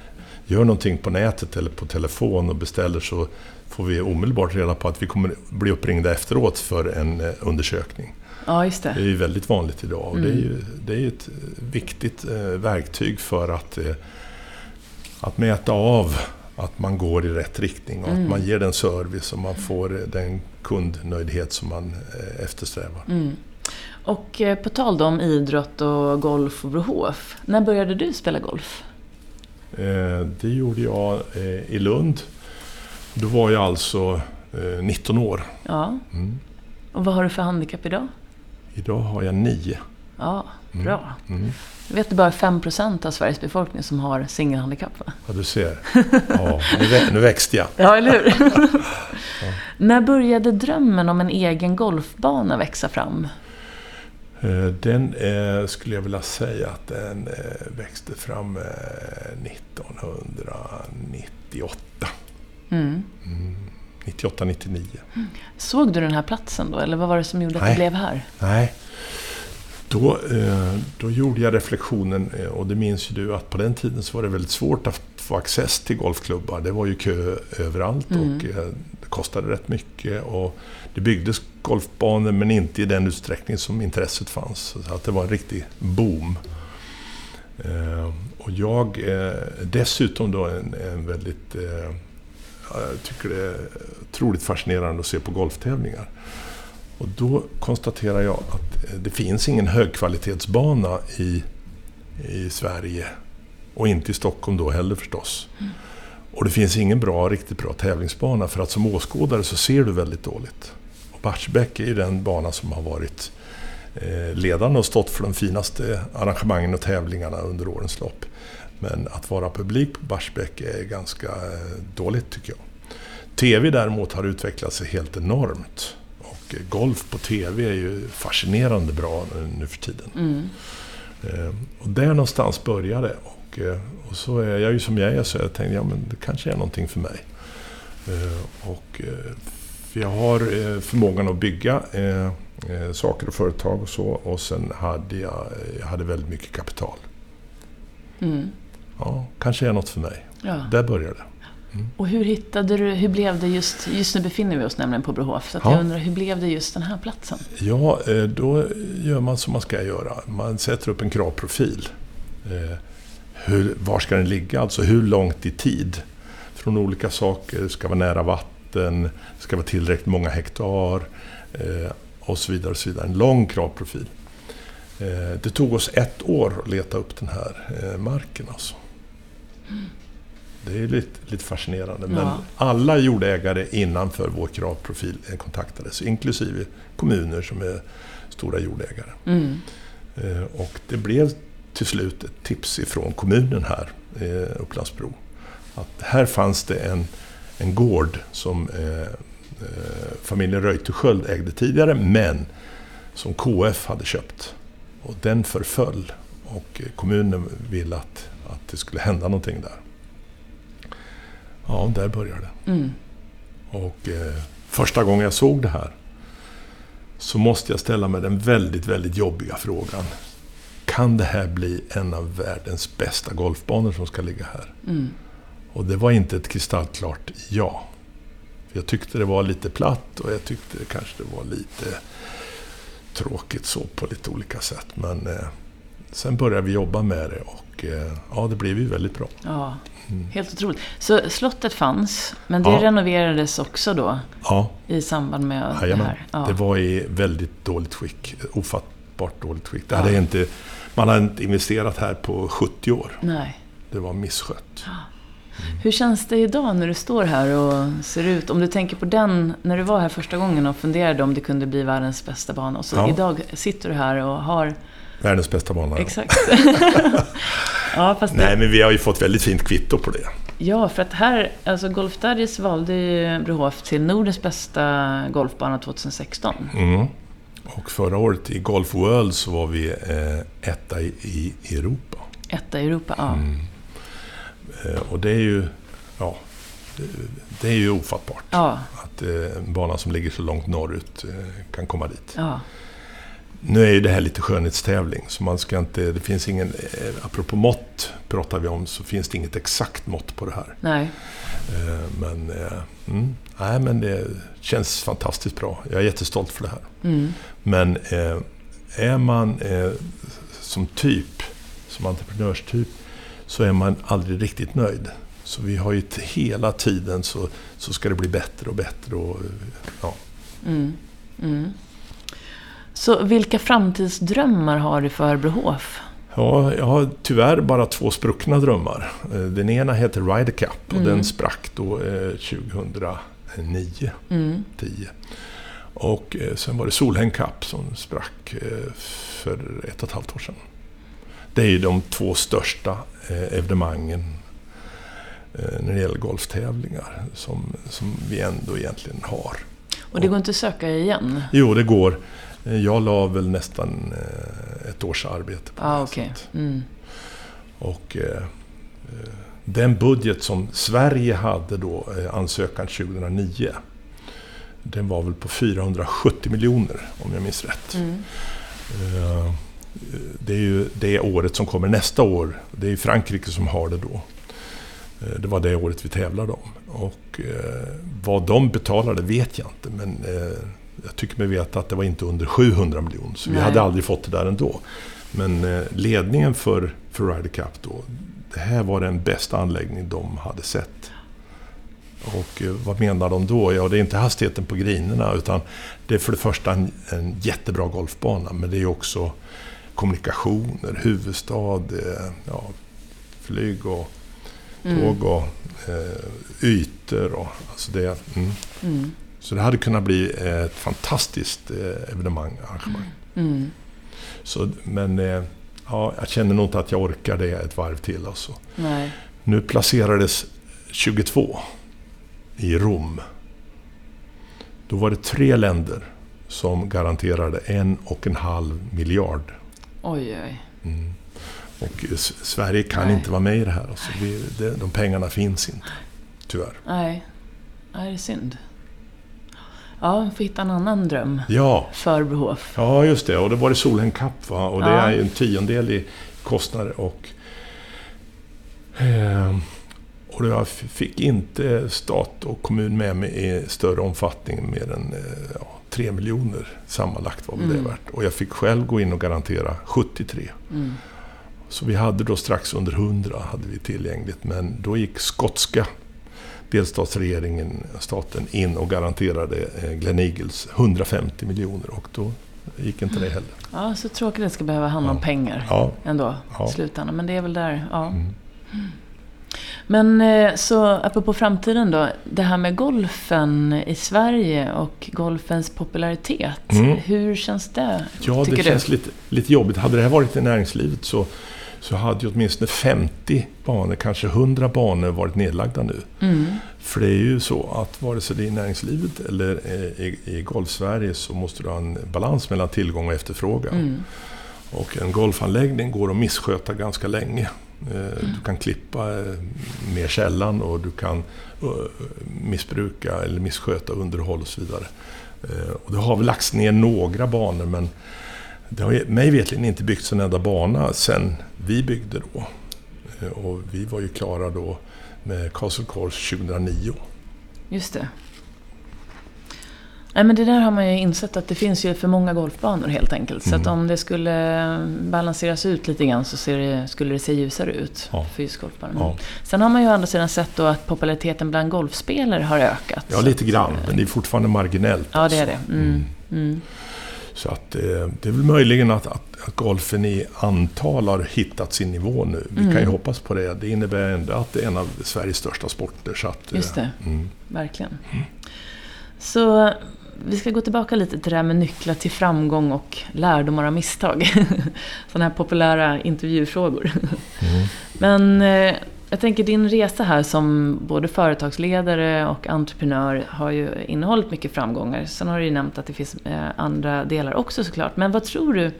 gör någonting på nätet eller på telefon och beställer så får vi omedelbart reda på att vi kommer bli uppringda efteråt för en undersökning. Ja, just Det är det. ju väldigt vanligt idag och det är Mm. ju, det är ju ett viktigt verktyg för att, att mäta av att man går i rätt riktning och Mm. att man ger den service och man får eh, den kundnöjdhet som man eh, eftersträvar. Mm. Och eh, på tal om idrott och golf och Brohof. När började du spela golf? Det gjorde jag i Lund. Då var jag alltså eh, 19 år. Ja. Mm. Och vad har du för handikapp idag? Idag har jag 9. Ja. Bra. Mm. Jag vet att det bara är 5% av Sveriges befolkning som har singelhandikapp va? Ja, du ser. Ja, nu, vä- nu växte jag. Ja, eller hur? När började drömmen om en egen golfbana växa fram? Eh, Den eh, skulle jag vilja säga att den eh, växte fram eh, 1998. Mm. Mm. 98, 99. Såg du den här platsen då, eller vad var det som gjorde att Nej. du blev här? Nej. Då, eh, då gjorde jag reflektionen, eh, och det minns ju du, att på den tiden så var det väldigt svårt att få access till golfklubbar. Det var ju kö överallt Mm. och eh, det kostade rätt mycket. Och det byggdes golfbanor men inte i den utsträckning som intresset fanns. Så att det var en riktig boom. Och jag dessutom då en, en väldigt... Jag tycker det är otroligt fascinerande att se på golftävlingar. Och då konstaterar jag att eh, det finns ingen högkvalitetsbana i, i Sverige. Och inte i Stockholm då heller förstås. Och det finns ingen bra, riktigt bra tävlingsbana för att som åskådare så ser du väldigt dåligt. Och Barsebäck är ju den bana som har varit eh, ledande och stått för de finaste arrangemangen och tävlingarna under årens lopp. Men att vara publik på Barsebäck är ganska eh, dåligt tycker jag. TV däremot har utvecklat sig helt enormt. Och golf på TV är ju fascinerande bra nu, för tiden. Mm. Eh, och där någonstans började det. Och, eh, och så är jag ju som jag är så jag tänkte ja, men det kanske är någonting för mig. Eh, och, för jag har förmågan att bygga saker och företag och så. Och sen hade jag, jag hade väldigt mycket kapital. Mm. Ja, kanske är något för mig. Ja. Där började det. Och hur hittade du, hur blev det just, just nu befinner vi oss nämligen på Brohof, så Ja. jag undrar hur blev det just den här platsen? Ja, eh, då gör man som man ska göra. Man sätter upp en kravprofil. Eh, Hur, var ska den ligga? Alltså hur långt i tid? Från olika saker. Ska vara nära vatten, ska vara tillräckligt många hektar eh, och så vidare. Och så vidare. En lång kravprofil. Det tog oss ett år att leta upp den här marken. Alltså. Det är lite, lite fascinerande. Men Ja. alla jordägare innanför vår kravprofil eh, kontaktades, inklusive kommuner som är stora jordägare. Mm. Eh, Och det blev till slut ett tips ifrån kommunen här, eh, Upplandsbro. Att här fanns det en, en gård som eh, eh, familjen Reuterskiöld ägde tidigare, men som KF hade köpt. Och den förföll och eh, kommunen ville att, att det skulle hända någonting där. Ja, där började det. Mm. Och eh, första gången jag såg det här så måste jag ställa mig den väldigt, väldigt jobbiga frågan. Kan det här bli en av världens bästa golfbanor som ska ligga här? Mm. Och det var inte ett kristallklart ja. För Jag tyckte det var lite platt och jag tyckte det kanske det var lite tråkigt så på lite olika sätt. Men eh, sen började vi jobba med det och eh, ja, det blev ju väldigt bra. Ja, Mm. helt otroligt. Så slottet fanns, men det Ja. renoverades också då Ja, i samband med det Jajamän. här? Ja. Det var i väldigt dåligt skick. Ofattbart dåligt skick. Det hade inte, man hade inte investerat här på 70 år. Nej. Det var misskött. Hur känns det idag när du står här och ser ut? Om du tänker på den, när du var här första gången och funderade om det kunde bli världens bästa bana. Och så idag sitter du här och har... Världens bästa ja. Exakt. *laughs* ja, fast Nej, det, men vi har ju fått väldigt fint kvitto på det. ja, för att här, alltså Golf Daddies valde ju Brohof till Nordens bästa golfbana 2016. Mm. Och förra året i Golf World så var vi eh, etta i, i Europa. Etta i Europa, ja. Mm. Eh, och det är ju, ja, det, det är ju ofattbart. Ja, Att eh, en bana som ligger så långt norrut eh, kan komma dit. ja. Nu är ju det här lite skönhetstävling, så man ska inte... Det finns ingen... eh, Apropå mått pratar vi om, så finns det inget exakt mått på det här. Nej. Eh, Men, eh, mm, nej, men det känns fantastiskt bra. Jag är jättestolt för det här. Mm. Men är man som typ, som entreprenörstyp, så är man aldrig riktigt nöjd. Så vi har ju hela tiden så, så ska det bli bättre och bättre. Och, ja. Mm. Så vilka framtidsdrömmar har du för Brohof? Ja, jag har tyvärr bara två spruckna drömmar. Eh, Den ena heter Ryder Cup och Mm. den sprack då eh, 2009, Mm. 10. Och eh, sen var det Solheim Cup som sprack eh, för ett och ett halvt år sedan. Det är ju de två största eh, evenemangen eh, när det gäller golftävlingar som, som vi ändå egentligen har. Och det går inte att söka igen? Jo, det går. Eh, Jag la väl nästan eh, ett års arbete på det. ah, så att- Mm. Och eh, eh, den budget som Sverige hade då, ansökan 2009, den var väl på 470 miljoner om jag minns rätt. Mm. Eh, det är ju det året som kommer nästa år. Det är Frankrike som har det då. Det var det året vi tävlade om. Och eh, vad de betalade vet jag inte, men eh, jag tycker mig veta att det var inte under 700 miljoner, så Nej. vi hade aldrig fått det där ändå. Men eh, ledningen för, för Ryder Cup då, det här var den bästa anläggning de hade sett. Och eh, vad menar de då? Ja, det är inte hastigheten på grinerna utan det är för det första en, en jättebra golfbana men det är också kommunikationer, huvudstad, eh, ja, flyg och mm. tåg och eh, ytor. Och, alltså det, mm. Mm. Så det hade kunnat bli ett fantastiskt eh, evenemang, arrangemang. Mm. Så, men eh, ja, jag känner nog inte att jag orkar det ett varv till. Alltså. Nej. Nu placerades 22 i Rom. Då var det tre länder som garanterade en och en halv miljard. Oj, oj. Mm. Och Sverige kan Nej. inte vara med i det här. Alltså, vi, det, de pengarna finns inte. Tyvärr. Nej, Nej det är synd. Ja, får hitta en annan dröm. Ja. För behov. Ja, just det. Och det var det Solheim Cup va? Och det ja. är en tiondel i kostnader och... Eh, och jag fick inte stat och kommun med mig i större omfattning, mer än eh, ja, 3 miljoner sammanlagt var väl mm. det värt. Och jag fick själv gå in och garantera 73. Mm. Så vi hade då strax under 100 hade vi tillgängligt, men då gick skotska delstatsregeringen, staten, in och garanterade eh, Glen Eagles 150 miljoner och då gick inte det heller. Ja, så tråkigt att det ska behöva handla ja. om pengar ja. ändå ja. i slutändan. Men det är väl där, ja. Mm. Men eh, så apropå framtiden då. Det här med golfen i Sverige och golfens popularitet. Mm. Hur känns det? Ja, det känns lite, lite jobbigt. Hade det här varit i näringslivet så så hade ju åtminstone 50 banor, kanske 100 banor varit nedlagda nu. Mm. För det är ju så att vare sig det är i näringslivet eller i, i Golfsverige så måste du ha en balans mellan tillgång och efterfrågan. Mm. Och en golfanläggning går att missköta ganska länge. Eh, mm. Du kan klippa eh, mer sällan och du kan eh, missbruka eller missköta underhåll och så vidare. Och det har väl lagts ner några banor men det har mig vetligen inte byggts en enda bana sen vi byggde då. Eh, och vi var ju klara då med Castle Course 2009. Just det. Nej, men det där har man ju insett att det finns ju för många golfbanor helt enkelt. Så att mm. om det skulle balanseras ut lite grann så det, skulle det se ljusare ut ja. för just golfbanor. Ja. Sen har man ju å andra sidan sett då att populariteten bland golfspelare har ökat. Ja, lite grann. Men det är fortfarande marginellt. Ja, det är det. Mm. Mm. Så att, eh, det är väl möjligen att, att, att, golfen i antal har hittat sin nivå nu. Vi mm. kan ju mm. hoppas på det. Det innebär ändå att det är en av Sveriges största sporter. Så att, Just det, mm. verkligen. Mm. Så vi ska gå tillbaka lite till det här med nycklar till framgång och lärdomar av misstag. *laughs* Sådana här populära intervjufrågor. Mm. Men eh, jag tänker din resa här som både företagsledare och entreprenör har ju innehållit mycket framgångar. Sen har du ju nämnt att det finns eh, andra delar också såklart. Men vad tror du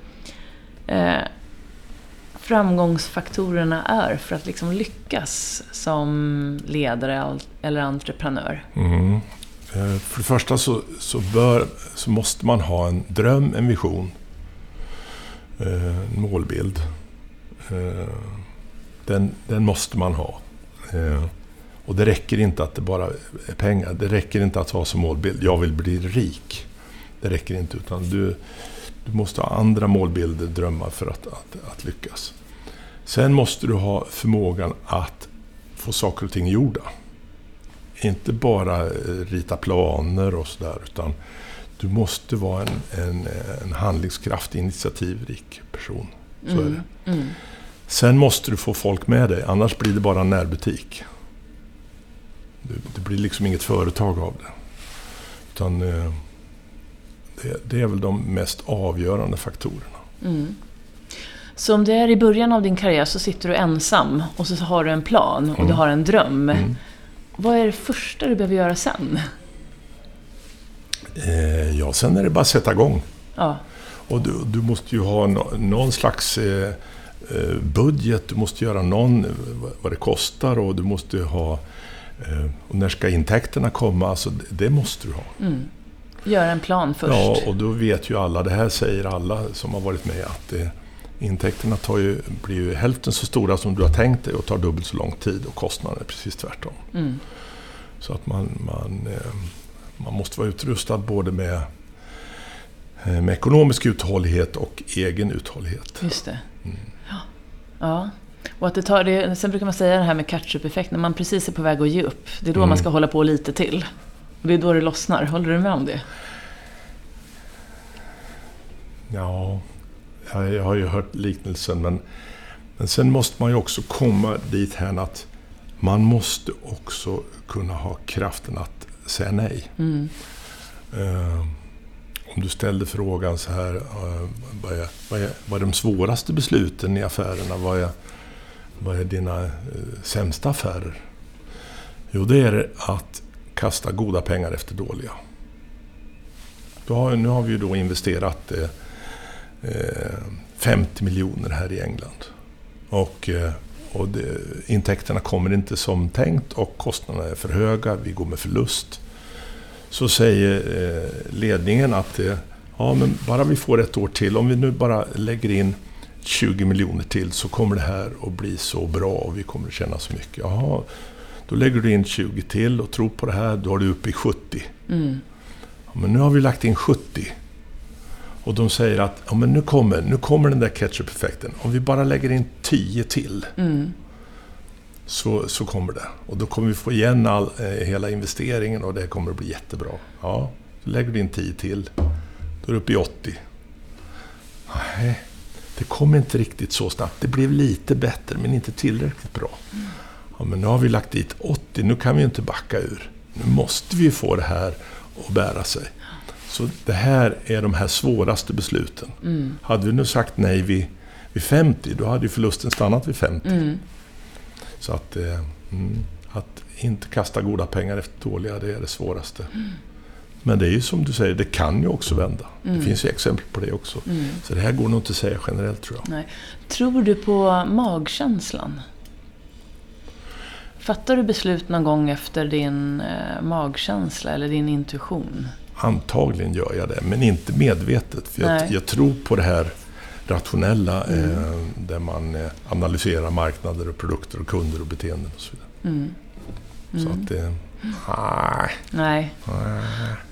eh, framgångsfaktorerna är för att liksom lyckas som ledare eller entreprenör? Mm. Eh, för det första så, så, bör, så måste man ha en dröm, en vision, eh, en målbild den, den måste man ha. Eh, och det räcker inte att det bara är pengar. Det räcker inte att ha som målbild, jag vill bli rik. Det räcker inte, utan du, du måste ha andra målbilder, drömmar för att, att, att lyckas. Sen måste du ha förmågan att få saker och ting gjorda. Inte bara eh, rita planer och sådär, utan du måste vara en, en, en handlingskraftig, initiativrik person. Så mm. är det. Mm. mm. Sen måste du få folk med dig, annars blir det bara en närbutik. Det, blir liksom inget företag av det. Utan eh, det, det är väl de mest avgörande faktorerna. Mm. Så om det är i början av din karriär så sitter du ensam och så har du en plan och mm. du har en dröm. Mm. Vad är det första du behöver göra sen? Eh, ja, sen är det bara att sätta igång. Ja. Och du, du måste ju ha no, någon slags Eh, budget, du måste göra någon, vad det kostar och du måste ha... Eh, och när ska intäkterna komma? Alltså, det måste du ha. Mm. Göra en plan först. Ja, och då vet ju alla, det här säger alla som har varit med, att det, intäkterna tar ju, blir ju hälften så stora som du har tänkt dig och tar dubbelt så lång tid och kostnaden är precis tvärtom. Mm. Så att man, man, eh, man måste vara utrustad både med, eh, med ekonomisk uthållighet och egen uthållighet. Just det. Mm. Ja. ja. Och att det tar, det, sen brukar man säga det här med catch-up-effekt, när man precis är på väg att ge upp. Det är då Mm. man ska hålla på lite till. Och det är då det lossnar. Håller du med om det? Ja, jag har ju hört liknelsen men, men sen måste man ju också komma dit här att man måste också kunna ha kraften att säga nej. Mm. Eh, om du ställde frågan så här, eh, vad, är, vad, är, vad är de svåraste besluten i affärerna? Vad är, vad är dina eh, sämsta affärer? Jo, det är att kasta goda pengar efter dåliga. Då har, nu har vi ju då investerat eh, eh 50 miljoner här i England. Och, och det, intäkterna kommer inte som tänkt och kostnaderna är för höga, vi går med förlust. Så säger eh, ledningen att eh, ja, men bara vi får ett år till, om vi nu bara lägger in 20 miljoner till så kommer det här att bli så bra och vi kommer att tjäna så mycket. Jaha, då lägger du in 20 till och tror på det här, då är du uppe i 70. Mm. Ja, men nu har vi lagt in 70. Och de säger att ja, men nu, kommer, nu kommer den där ketchup-effekten. Om vi bara lägger in 10 till Mm. Så, så kommer det. Och då kommer vi få igen all, eh, hela investeringen och det kommer att bli jättebra. Ja, så lägger du in 10 till. Då är du uppe i 80. Nej, det kom inte riktigt så snabbt. Det blev lite bättre men inte tillräckligt bra. Ja, men nu har vi lagt dit 80, nu kan vi inte backa ur. Nu måste vi få det här att bära sig. Så det här är de här svåraste besluten. Mm. Hade vi nu sagt nej vid, vid 50, då hade ju förlusten stannat vid 50. Mm. Så att, eh, mm, att inte kasta goda pengar efter dåliga, det är det svåraste. Men det är ju som du säger, det kan ju också vända. Mm. Det finns ju exempel på det också. Mm. Så det här går nog inte att säga generellt tror jag. Nej. Tror du på magkänslan? Fattar du beslut någon gång efter din eh, magkänsla eller din intuition? Antagligen gör jag det, men inte medvetet. För jag, jag tror på det här rationella, Mm. eh, där man eh, analyserar marknader och produkter och kunder och beteenden och så vidare. Mm. Så Mm. att det... Nej, Nej, nej.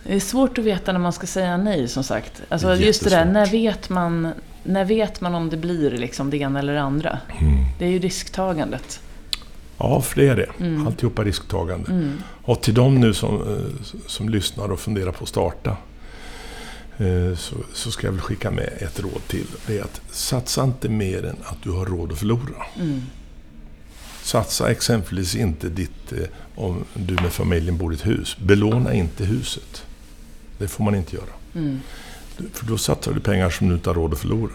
det är svårt att veta när man ska säga nej som sagt. Alltså Det just det där, när vet, man, när vet man om det blir liksom det ena eller det andra? Mm. Det är ju risktagandet. Ja, för det är det. Mm. Alltihopa risktagande. Mm. Och till de nu som, eh, som lyssnar och funderar på att starta eh, så, så ska jag väl skicka med ett råd till. Det är att satsa inte mer än att du har råd att förlora. Mm. Satsa exempelvis inte ditt, eh, om du med familjen bor i ett hus, belåna inte huset. Det får man inte göra. Mm. För då satsar du pengar som du inte har råd att förlora.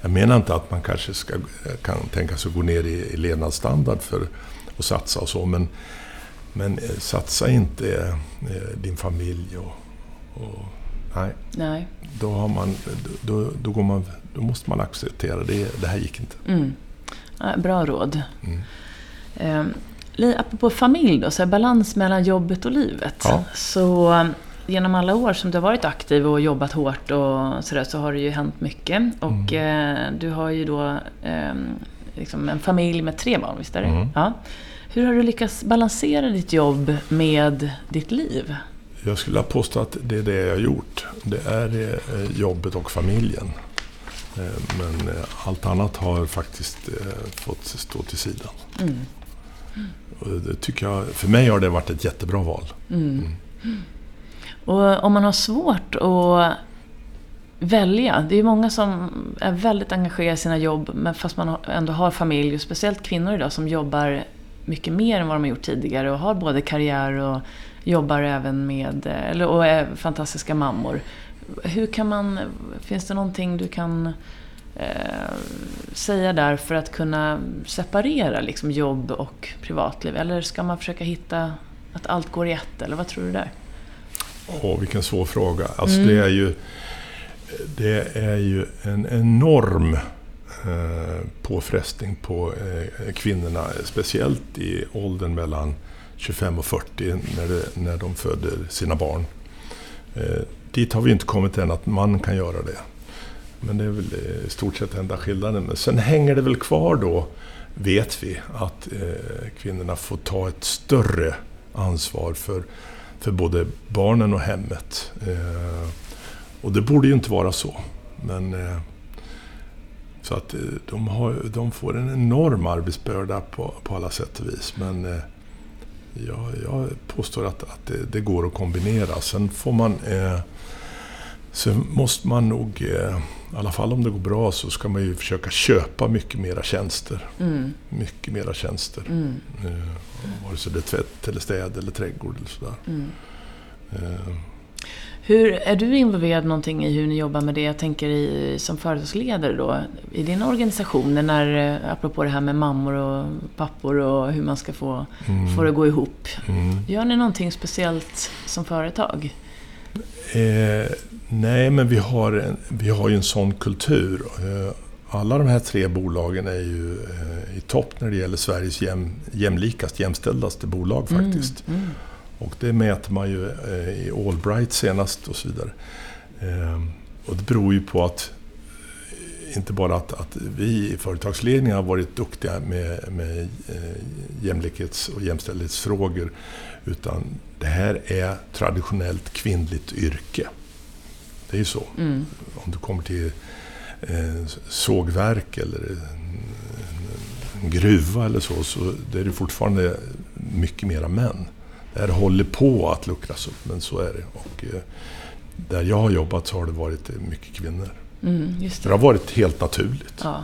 Jag menar inte att man kanske ska, kan tänka sig att gå ner i, i levnadsstandard för att satsa och så, men, men eh, satsa inte eh, din familj och, och... Nej, Nej. då, har man, då, då, går man, då måste man acceptera det. Det här gick inte. Mm. Bra råd. Mm. Eh, li- apropå familj då, så här, balans mellan jobbet och livet. Ja. Så eh, genom alla år som du har varit aktiv och jobbat hårt och sådär så har det ju hänt mycket. Och eh, du har ju då eh, liksom en familj med tre barn, visst är det? Mm. Ja. Hur har du lyckats balansera ditt jobb med ditt liv? Jag skulle påstå att det är det jag har gjort. Det är eh, jobbet och familjen. Eh, Men eh, allt annat har faktiskt fått stå till sidan. Mm. Det tycker jag, för mig har det varit ett jättebra val. Mm. Och om man har svårt att välja. Det är ju många som är väldigt engagerade i sina jobb men fast man ändå har familj. Och speciellt kvinnor idag som jobbar mycket mer än vad de har gjort tidigare och har både karriär och jobbar även med, eller, och är fantastiska mammor. Hur kan man, finns det någonting du kan eh, säga där för att kunna separera liksom, jobb och privatliv? Eller ska man försöka hitta att allt går i ett? Eller vad tror du där? Åh, vilken svår fråga. Alltså Mm. det är ju, det är ju en enorm eh, påfrestning på eh, kvinnorna. Speciellt i åldern mellan 25 och 40 när, det, när de föder sina barn. Eh, dit har vi inte kommit än att man kan göra det. Men det är väl eh, i stort sett enda skillnaden. Men sen hänger det väl kvar då, vet vi, att eh, kvinnorna får ta ett större ansvar för, för både barnen och hemmet. Eh, och det borde ju inte vara så. Men, eh, så att eh, de, har, de får en enorm arbetsbörda på, på alla sätt och vis. Men eh, jag, jag påstår att, att det, det, går att kombinera. Sen får man... Eh, sen måste man nog, eh, i alla fall om det går bra, så ska man ju försöka köpa mycket mera tjänster. Mm. Mycket mera tjänster. Mm. Eh, vare sig det är tvätt, eller städ eller trädgård eller sådär. Mm. Eh, hur, är du involverad någonting i hur ni jobbar med det? Jag tänker i, som företagsledare då, i din organisation, när, eh, apropå det här med mammor och pappor och hur man ska få, mm. få det att gå ihop. Mm. Gör ni någonting speciellt som företag? Eh, nej, men vi har, en, vi har ju en sån kultur. Eh, alla de här tre bolagen är ju eh, i topp när det gäller Sveriges jäm, jämlikast, jämställdaste bolag mm, faktiskt. Mm. Och det mäter man ju eh, i Allbright senast och så vidare. Ehm, och det beror ju på att eh, inte bara att, att vi i företagsledningen har varit duktiga med, med eh, jämlikhets och jämställdhetsfrågor. Utan det här är traditionellt kvinnligt yrke. Det är ju så. Mm. Om du kommer till sågverk eller en gruva eller så, så är det fortfarande mycket mera män här håller på att luckras upp, men så är det. Och, eh, där jag har jobbat så har det varit mycket kvinnor. Mm, det. det. har varit helt naturligt. Ja.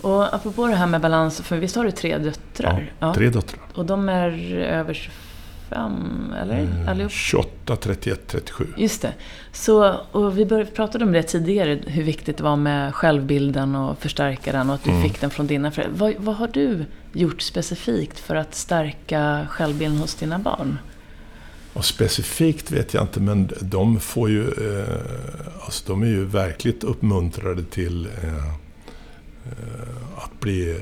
Och apropå det här med balans, för visst har du tre döttrar? Ja, tre döttrar. Och de är över 25, eller? Mm, Allihop? 28, 31, 37. Just det. Så, och vi började, pratade om det tidigare, hur viktigt det var med självbilden och förstärka den och att du mm. fick den från dina föräldrar. Vad, vad har du gjort specifikt för att stärka självbilden hos dina barn? Och specifikt vet jag inte, men de får ju... Eh, alltså de är ju verkligt uppmuntrade till eh, eh att bli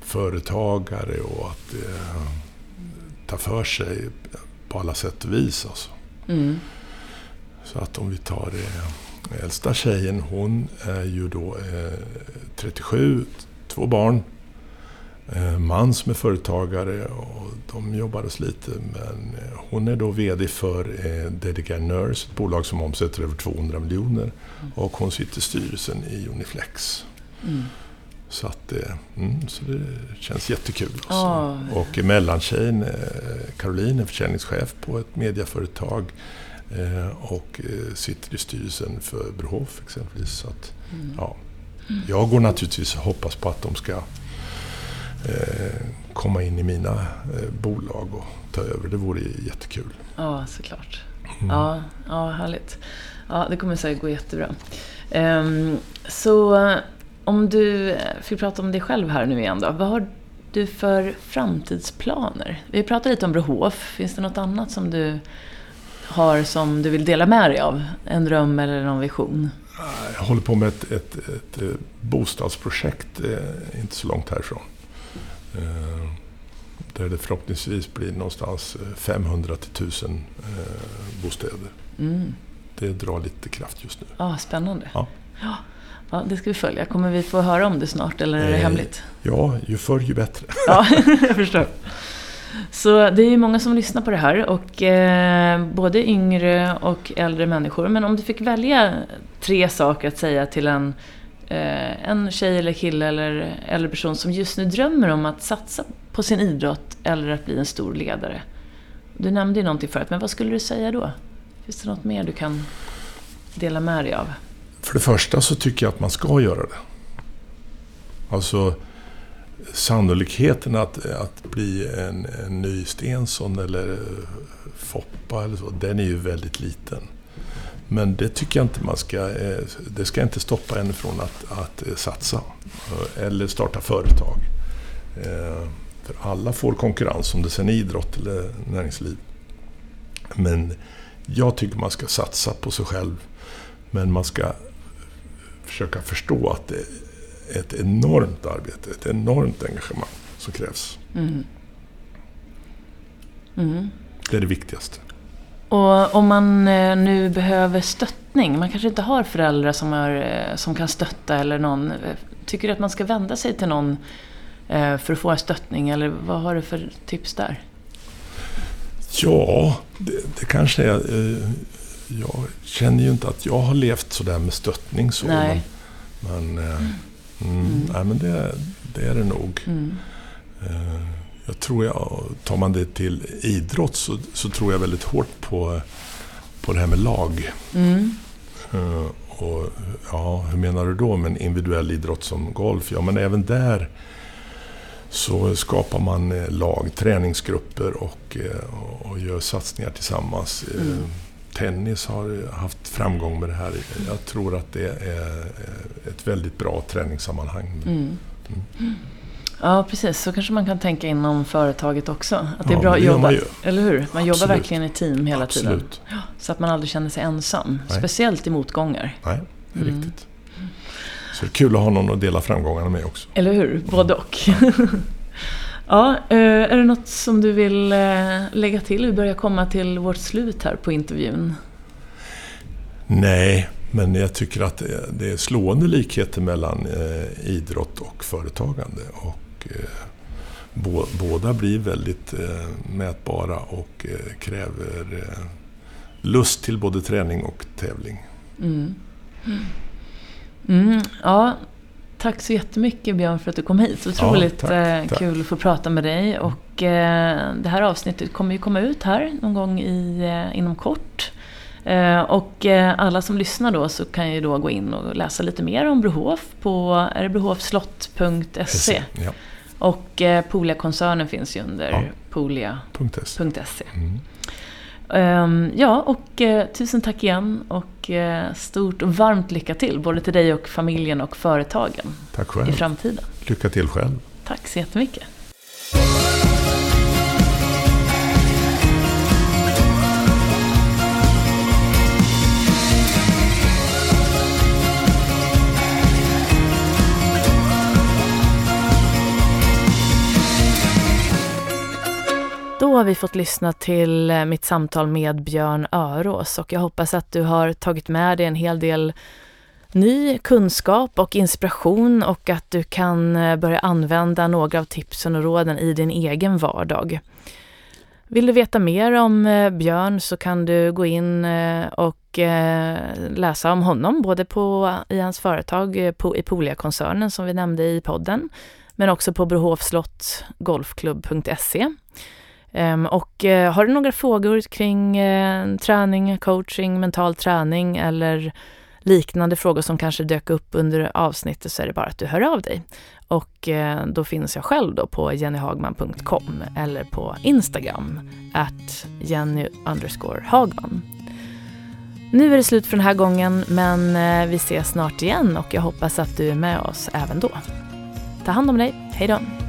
företagare och att eh, ta för sig på alla sätt och vis. Alltså. Mm. Så att om vi tar eh, äldsta tjejen, hon är ju då eh, 37, två barn. Eh, man som är företagare och de jobbades lite. Men eh, hon är då VD för eh, Dedicare Nurse, ett bolag som omsätter över 200 miljoner. Mm. Och hon sitter i styrelsen i Uniflex. Mm. Så, att, mm, så det känns jättekul. Alltså. Oh. Och mellantjejen, eh, Caroline, är försäljningschef på ett mediaföretag eh, och eh, sitter i styrelsen för Brohof exempelvis. Så att, mm. ja. Jag går naturligtvis och hoppas på att de ska komma in i mina bolag och ta över. Det vore jättekul. Ja, såklart. Mm. Ja, ja, härligt. Ja, det kommer säkert gå jättebra. Um, så om du fick prata om dig själv här nu igen då. Vad har du för framtidsplaner? Vi pratade lite om Brohof. Finns det något annat som du har som du vill dela med dig av? En dröm eller någon vision? Jag håller på med ett, ett, ett eh, bostadsprojekt eh, inte så långt härifrån. Eh, där det förhoppningsvis blir någonstans 500 till 1000 bostäder. Mm. Det drar lite kraft just nu. Ah, spännande. Ja. Ja. Ja, det ska vi följa. Kommer vi få höra om det snart eller är det eh, hemligt? Ja, ju förr ju bättre. ja, *laughs* jag förstår. Så det är många som lyssnar på det här och eh, både yngre och äldre människor. Men om du fick välja tre saker att säga till en, eh, en tjej eller kille eller äldre person som just nu drömmer om att satsa på sin idrott eller att bli en stor ledare. Du nämnde ju någonting förut, men vad skulle du säga då? Finns det något mer du kan dela med dig av? För det första så tycker jag att man ska göra det. Alltså sannolikheten att, att bli en, en ny Stensson eller eh, Foppa eller så, den är ju väldigt liten. Men det tycker jag inte man ska... Eh, det ska inte stoppa en från att, att eh, satsa eller starta företag. För alla får konkurrens, om det sen är idrott eller näringsliv. Men jag tycker man ska satsa på sig själv. Men man ska försöka förstå att det är ett enormt arbete, ett enormt engagemang som krävs. Mm. Mm. Det är det viktigaste. Och om man eh, nu behöver stöttning, man kanske inte har föräldrar som, har, eh, som kan stötta eller någon. Eh, tycker du att man ska vända sig till någon för att få en stöttning eller vad har du för tips där? Ja, det, det kanske är... Jag känner ju inte att jag har levt sådär med stöttning så. Nej. Men, men, mm. Mm, nej, men det, det, är det nog. Mm jag tror jag, tar man det till idrott så, så tror jag väldigt hårt på, på det här med lag. Mm. Uh, och, ja, hur menar du då med en individuell idrott som golf? Ja, men även där så skapar man eh, lag, träningsgrupper och, eh, och gör satsningar tillsammans. Mm. Tennis har haft framgång med det här. Jag tror att det är ett väldigt bra träningssammanhang. Mm. Mm. Ja, precis. Så kanske man kan tänka inom företaget också. Att det är ja, bra att jobba. Eller hur? Man Absolut. jobbar verkligen i team hela Absolut. tiden. Så att man aldrig känner sig ensam. Nej. Speciellt i motgångar. Nej, det är mm. riktigt. Så det är kul att ha någon att dela framgångarna med också. Eller hur? Både och. ja, *laughs* eh, är det något som du vill eh, lägga till? Vi börjar komma till vårt slut här på intervjun. Nej, men jag tycker att det är slående likheter mellan eh, idrott och företagande. Och båda blir väldigt mätbara och kräver lust till både träning och tävling. Mm. Mm, ja, tack så jättemycket Björn för att du kom hit. Otroligt ja, tack, tack. kul att få prata med dig. Och det här avsnittet kommer ju komma ut här någon gång i, inom kort. Och alla som lyssnar då så kan ju då gå in och läsa lite mer om Brohof på brohofslott.se. Ja. Och eh, Polia-koncernen finns ju under ja. polia.se. Mm. Um, ja, och eh, tusen tack igen och eh, stort och varmt lycka till både till dig och familjen och företagen tack själv. i framtiden. Lycka till själv. Tack så jättemycket. Då har vi fått lyssna till eh, mitt samtal med Björn Örås och jag hoppas att du har tagit med dig en hel del ny kunskap och inspiration och att du kan eh, börja använda några av tipsen och råden i din egen vardag. Vill du veta mer om eh, Björn så kan du gå in och läsa om honom, både på, i hans företag på, i Polia-koncernen som vi nämnde i podden, men också på brohovslott.golfklubb.se. Um, och uh, har du några frågor kring uh, träning, coaching, mental träning eller liknande frågor som kanske dök upp under avsnittet så är det bara att du hör av dig. Och uh, då finns jag själv då på jennyhagman.com eller på Instagram, at jenny Hagman. Nu är det slut för den här gången, men vi ses snart igen och jag hoppas att du är med oss även då. Ta hand om dig, hej då!